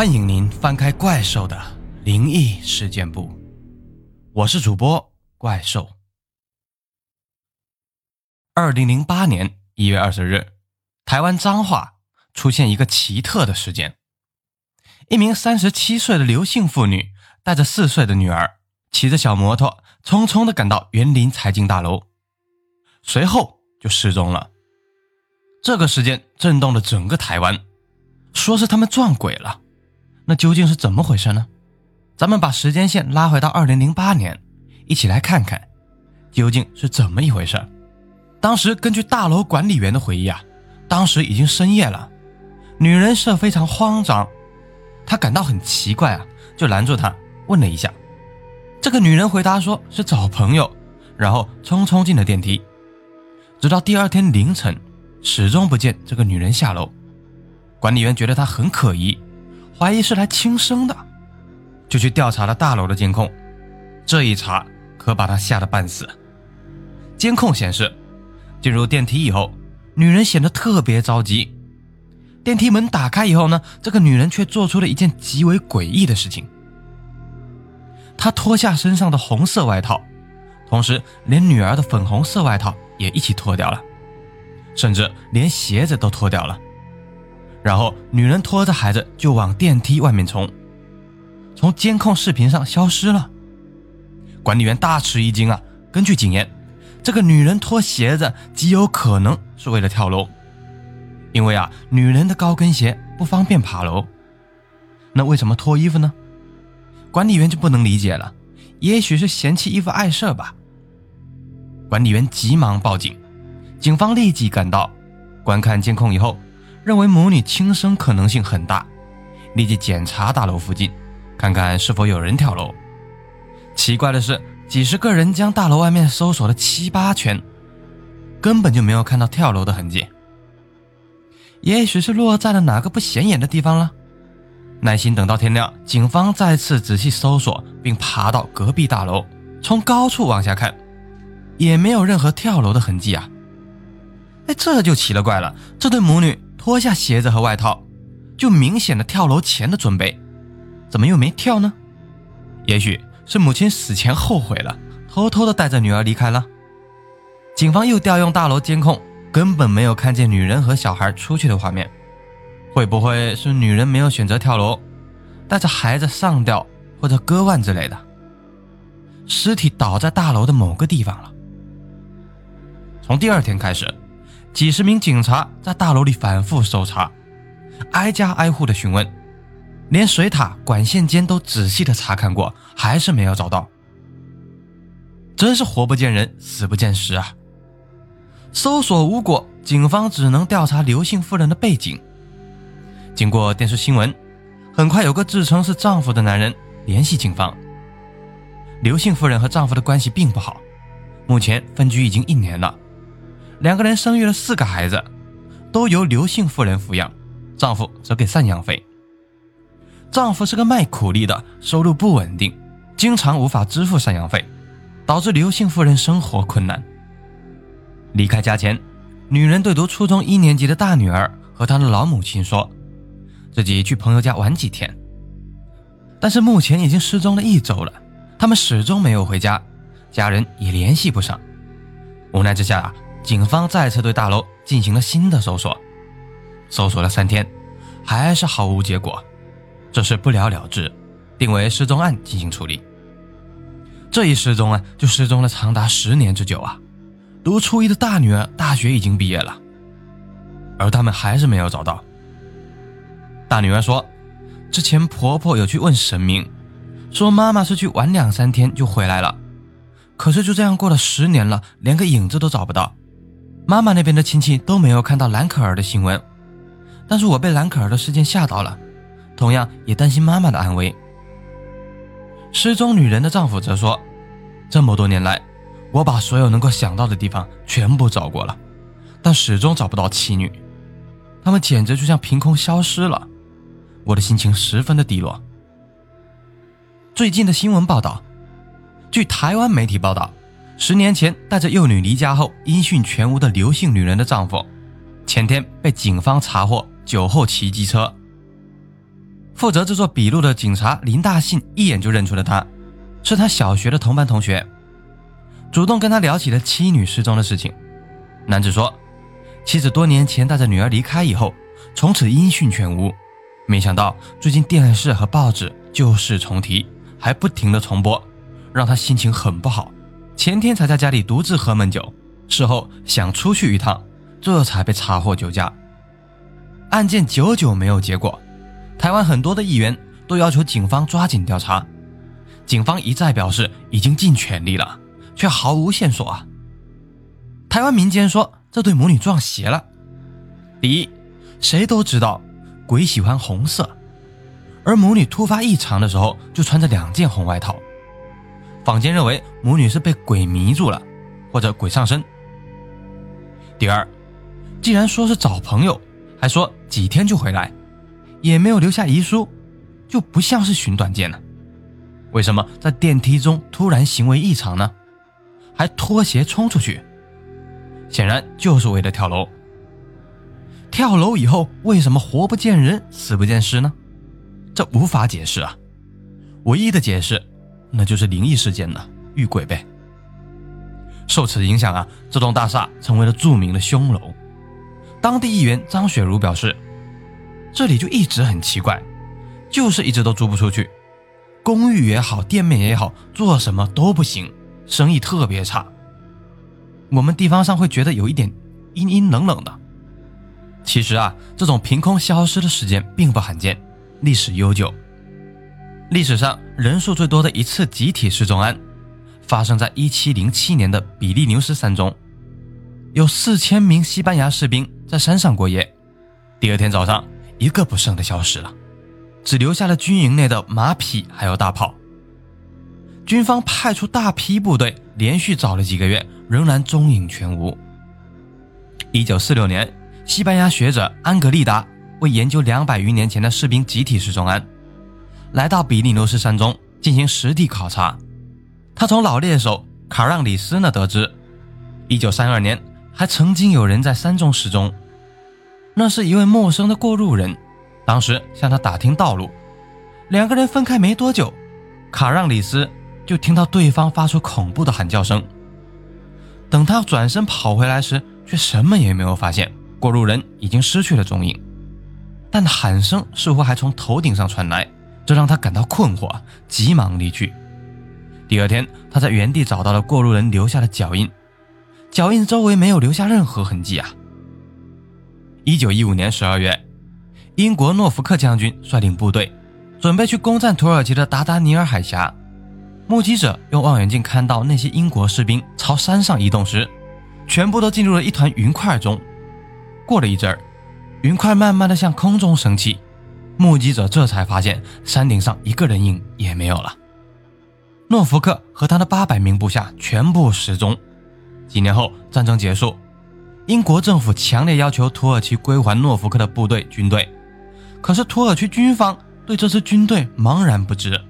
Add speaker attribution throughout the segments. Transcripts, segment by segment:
Speaker 1: 欢迎您翻开怪兽的灵异事件簿，我是主播怪兽。二零零八年一月二十日，台湾彰化出现一个奇特的事件：一名三十七岁的刘姓妇女带着四岁的女儿，骑着小摩托，匆匆的赶到园林财经大楼，随后就失踪了。这个事件震动了整个台湾，说是他们撞鬼了。那究竟是怎么回事呢？咱们把时间线拉回到二零零八年，一起来看看究竟是怎么一回事。当时根据大楼管理员的回忆啊，当时已经深夜了，女人是非常慌张，她感到很奇怪啊，就拦住她问了一下。这个女人回答说是找朋友，然后匆匆进了电梯，直到第二天凌晨，始终不见这个女人下楼。管理员觉得她很可疑。怀疑是来轻生的，就去调查了大楼的监控。这一查可把他吓得半死。监控显示，进入电梯以后，女人显得特别着急。电梯门打开以后呢，这个女人却做出了一件极为诡异的事情。她脱下身上的红色外套，同时连女儿的粉红色外套也一起脱掉了，甚至连鞋子都脱掉了。然后，女人拖着孩子就往电梯外面冲，从监控视频上消失了。管理员大吃一惊啊！根据经验，这个女人脱鞋子极有可能是为了跳楼，因为啊，女人的高跟鞋不方便爬楼。那为什么脱衣服呢？管理员就不能理解了，也许是嫌弃衣服碍事吧。管理员急忙报警，警方立即赶到，观看监控以后。认为母女轻生可能性很大，立即检查大楼附近，看看是否有人跳楼。奇怪的是，几十个人将大楼外面搜索了七八圈，根本就没有看到跳楼的痕迹。也许是落在了哪个不显眼的地方了。耐心等到天亮，警方再次仔细搜索，并爬到隔壁大楼，从高处往下看，也没有任何跳楼的痕迹啊！哎，这就奇了怪了，这对母女。脱下鞋子和外套，就明显的跳楼前的准备，怎么又没跳呢？也许是母亲死前后悔了，偷偷的带着女儿离开了。警方又调用大楼监控，根本没有看见女人和小孩出去的画面。会不会是女人没有选择跳楼，带着孩子上吊或者割腕之类的？尸体倒在大楼的某个地方了。从第二天开始。几十名警察在大楼里反复搜查，挨家挨户的询问，连水塔、管线间都仔细的查看过，还是没有找到。真是活不见人，死不见尸啊！搜索无果，警方只能调查刘姓夫人的背景。经过电视新闻，很快有个自称是丈夫的男人联系警方。刘姓夫人和丈夫的关系并不好，目前分居已经一年了。两个人生育了四个孩子，都由刘姓妇人抚养，丈夫则给赡养费。丈夫是个卖苦力的，收入不稳定，经常无法支付赡养费，导致刘姓妇人生活困难。离开家前，女人对读初中一年级的大女儿和她的老母亲说，自己去朋友家玩几天，但是目前已经失踪了一周了，他们始终没有回家，家人也联系不上。无奈之下。警方再次对大楼进行了新的搜索，搜索了三天，还是毫无结果，这是不了了之，定为失踪案进行处理。这一失踪啊，就失踪了长达十年之久啊！读初一的大女儿大学已经毕业了，而他们还是没有找到。大女儿说，之前婆婆有去问神明，说妈妈是去玩两三天就回来了，可是就这样过了十年了，连个影子都找不到。妈妈那边的亲戚都没有看到兰可儿的新闻，但是我被兰可儿的事件吓到了，同样也担心妈妈的安危。失踪女人的丈夫则说：“这么多年来，我把所有能够想到的地方全部找过了，但始终找不到妻女，他们简直就像凭空消失了，我的心情十分的低落。”最近的新闻报道，据台湾媒体报道。十年前带着幼女离家后音讯全无的刘姓女人的丈夫，前天被警方查获酒后骑机车。负责制作笔录的警察林大信一眼就认出了他，是他小学的同班同学，主动跟他聊起了妻女失踪的事情。男子说，妻子多年前带着女儿离开以后，从此音讯全无。没想到最近电视和报纸旧事重提，还不停的重播，让他心情很不好。前天才在家里独自喝闷酒，事后想出去一趟，这才被查获酒驾。案件久久没有结果，台湾很多的议员都要求警方抓紧调查，警方一再表示已经尽全力了，却毫无线索啊。台湾民间说这对母女撞邪了。第一，谁都知道。鬼喜欢红色，而母女突发异常的时候就穿着两件红外套。坊间认为母女是被鬼迷住了，或者鬼上身。第二，既然说是找朋友，还说几天就回来，也没有留下遗书，就不像是寻短见了。为什么在电梯中突然行为异常呢？还脱鞋冲出去，显然就是为了跳楼。跳楼以后为什么活不见人，死不见尸呢？这无法解释啊！唯一的解释，那就是灵异事件了，遇鬼呗。受此影响啊，这栋大厦成为了著名的凶楼。当地议员张雪茹表示，这里就一直很奇怪，就是一直都租不出去，公寓也好，店面也好，做什么都不行，生意特别差。我们地方上会觉得有一点阴阴冷冷的。其实啊，这种凭空消失的事件并不罕见，历史悠久。历史上人数最多的一次集体失踪案，发生在1707年的比利牛斯山中，有四千名西班牙士兵在山上过夜，第二天早上一个不剩的消失了，只留下了军营内的马匹还有大炮。军方派出大批部队，连续找了几个月，仍然踪影全无。1946年。西班牙学者安格丽达为研究两百余年前的士兵集体失踪案，来到比利牛斯山中进行实地考察。他从老猎手卡让里斯那得知，1932年还曾经有人在山中失踪，那是一位陌生的过路人，当时向他打听道路。两个人分开没多久，卡让里斯就听到对方发出恐怖的喊叫声。等他转身跑回来时，却什么也没有发现。过路人已经失去了踪影，但喊声似乎还从头顶上传来，这让他感到困惑，急忙离去。第二天，他在原地找到了过路人留下的脚印，脚印周围没有留下任何痕迹啊。一九一五年十二月，英国诺福克将军率领部队准备去攻占土耳其的达达尼尔海峡，目击者用望远镜看到那些英国士兵朝山上移动时，全部都进入了一团云块中。过了一阵儿，云块慢慢的向空中升起，目击者这才发现山顶上一个人影也没有了。诺福克和他的八百名部下全部失踪。几年后，战争结束，英国政府强烈要求土耳其归还诺福克的部队军队，可是土耳其军方对这支军队茫然不知。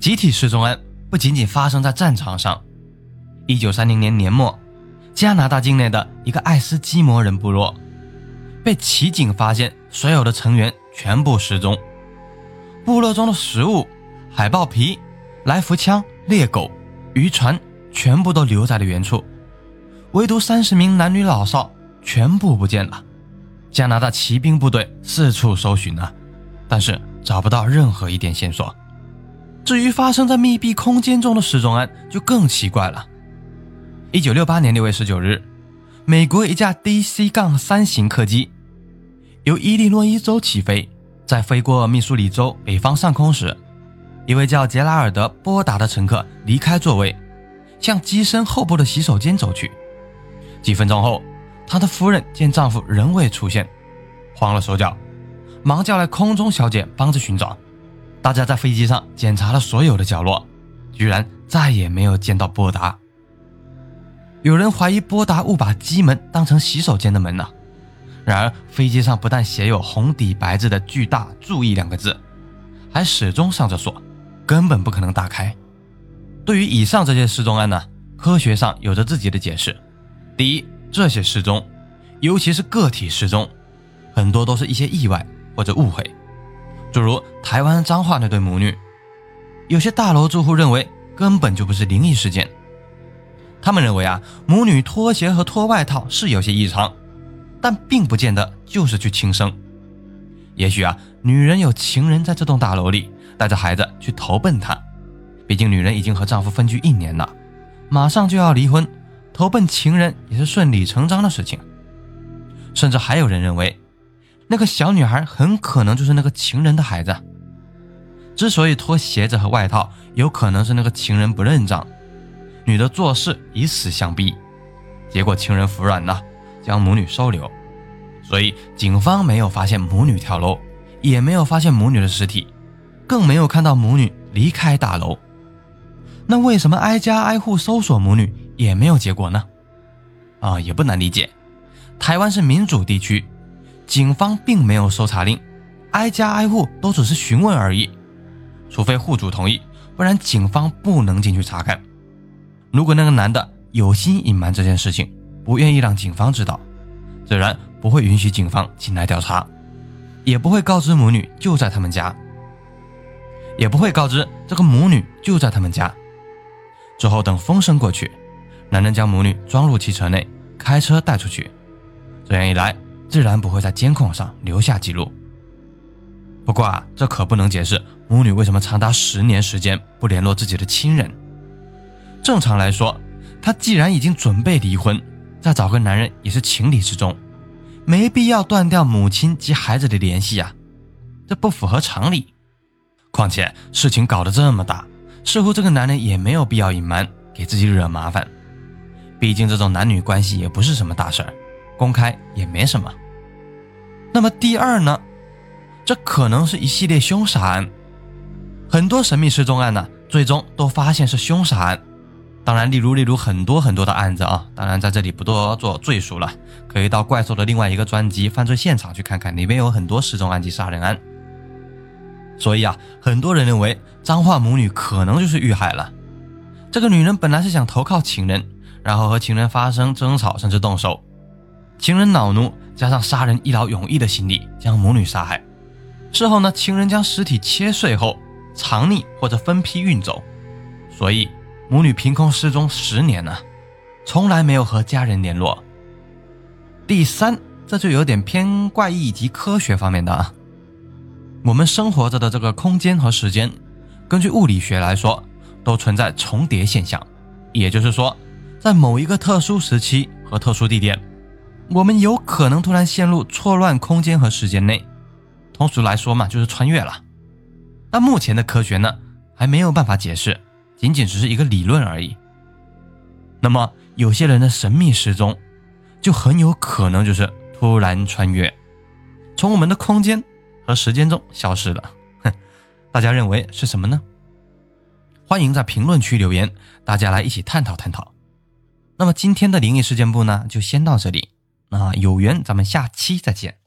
Speaker 1: 集体失踪案不仅仅发生在战场上，一九三零年年末。加拿大境内的一个爱斯基摩人部落被骑警发现，所有的成员全部失踪。部落中的食物、海豹皮、来福枪、猎狗、渔船全部都留在了原处，唯独三十名男女老少全部不见了。加拿大骑兵部队四处搜寻啊，但是找不到任何一点线索。至于发生在密闭空间中的失踪案，就更奇怪了。一九六八年六月十九日，美国一架 DC- 杠三型客机由伊利诺伊州起飞，在飞过密苏里州北方上空时，一位叫杰拉尔德·波达的乘客离开座位，向机身后部的洗手间走去。几分钟后，他的夫人见丈夫仍未出现，慌了手脚，忙叫来空中小姐帮着寻找。大家在飞机上检查了所有的角落，居然再也没有见到波达。有人怀疑波达误把机门当成洗手间的门了。然而，飞机上不但写有红底白字的巨大“注意”两个字，还始终上着锁，根本不可能打开。对于以上这些失踪案呢，科学上有着自己的解释。第一，这些失踪，尤其是个体失踪，很多都是一些意外或者误会，诸如台湾彰化那对母女，有些大楼住户认为根本就不是灵异事件。他们认为啊，母女脱鞋和脱外套是有些异常，但并不见得就是去轻生。也许啊，女人有情人在这栋大楼里带着孩子去投奔他，毕竟女人已经和丈夫分居一年了，马上就要离婚，投奔情人也是顺理成章的事情。甚至还有人认为。那个小女孩很可能就是那个情人的孩子。之所以脱鞋子和外套，有可能是那个情人不认账，女的做事以死相逼，结果情人服软了，将母女收留。所以警方没有发现母女跳楼，也没有发现母女的尸体，更没有看到母女离开大楼。那为什么挨家挨户搜索母女也没有结果呢？啊，也不难理解，台湾是民主地区。警方并没有搜查令，挨家挨户都只是询问而已，除非户主同意，不然警方不能进去查看。如果那个男的有心隐瞒这件事情，不愿意让警方知道，自然不会允许警方进来调查，也不会告知母女就在他们家，也不会告知这个母女就在他们家。之后等风声过去，男人将母女装入汽车内，开车带出去，这样一来。自然不会在监控上留下记录。不过啊，这可不能解释母女为什么长达十年时间不联络自己的亲人。正常来说，她既然已经准备离婚，再找个男人也是情理之中，没必要断掉母亲及孩子的联系啊，这不符合常理。况且事情搞得这么大，似乎这个男人也没有必要隐瞒，给自己惹麻烦。毕竟这种男女关系也不是什么大事儿，公开也没什么。那么第二呢？这可能是一系列凶杀案，很多神秘失踪案呢，最终都发现是凶杀案。当然，例如例如很多很多的案子啊，当然在这里不多做赘述了，可以到怪兽的另外一个专辑《犯罪现场》去看看，里面有很多失踪案及杀人案。所以啊，很多人认为脏话母女可能就是遇害了。这个女人本来是想投靠情人，然后和情人发生争吵，甚至动手，情人恼怒。加上杀人一劳永逸的心理，将母女杀害。事后呢，情人将尸体切碎后藏匿或者分批运走，所以母女凭空失踪十年呢，从来没有和家人联络。第三，这就有点偏怪异以及科学方面的啊。我们生活着的这个空间和时间，根据物理学来说，都存在重叠现象，也就是说，在某一个特殊时期和特殊地点。我们有可能突然陷入错乱空间和时间内，通俗来说嘛，就是穿越了。但目前的科学呢，还没有办法解释，仅仅只是一个理论而已。那么，有些人的神秘失踪，就很有可能就是突然穿越，从我们的空间和时间中消失了。哼，大家认为是什么呢？欢迎在评论区留言，大家来一起探讨探讨。那么今天的灵异事件部呢，就先到这里。那有缘，咱们下期再见。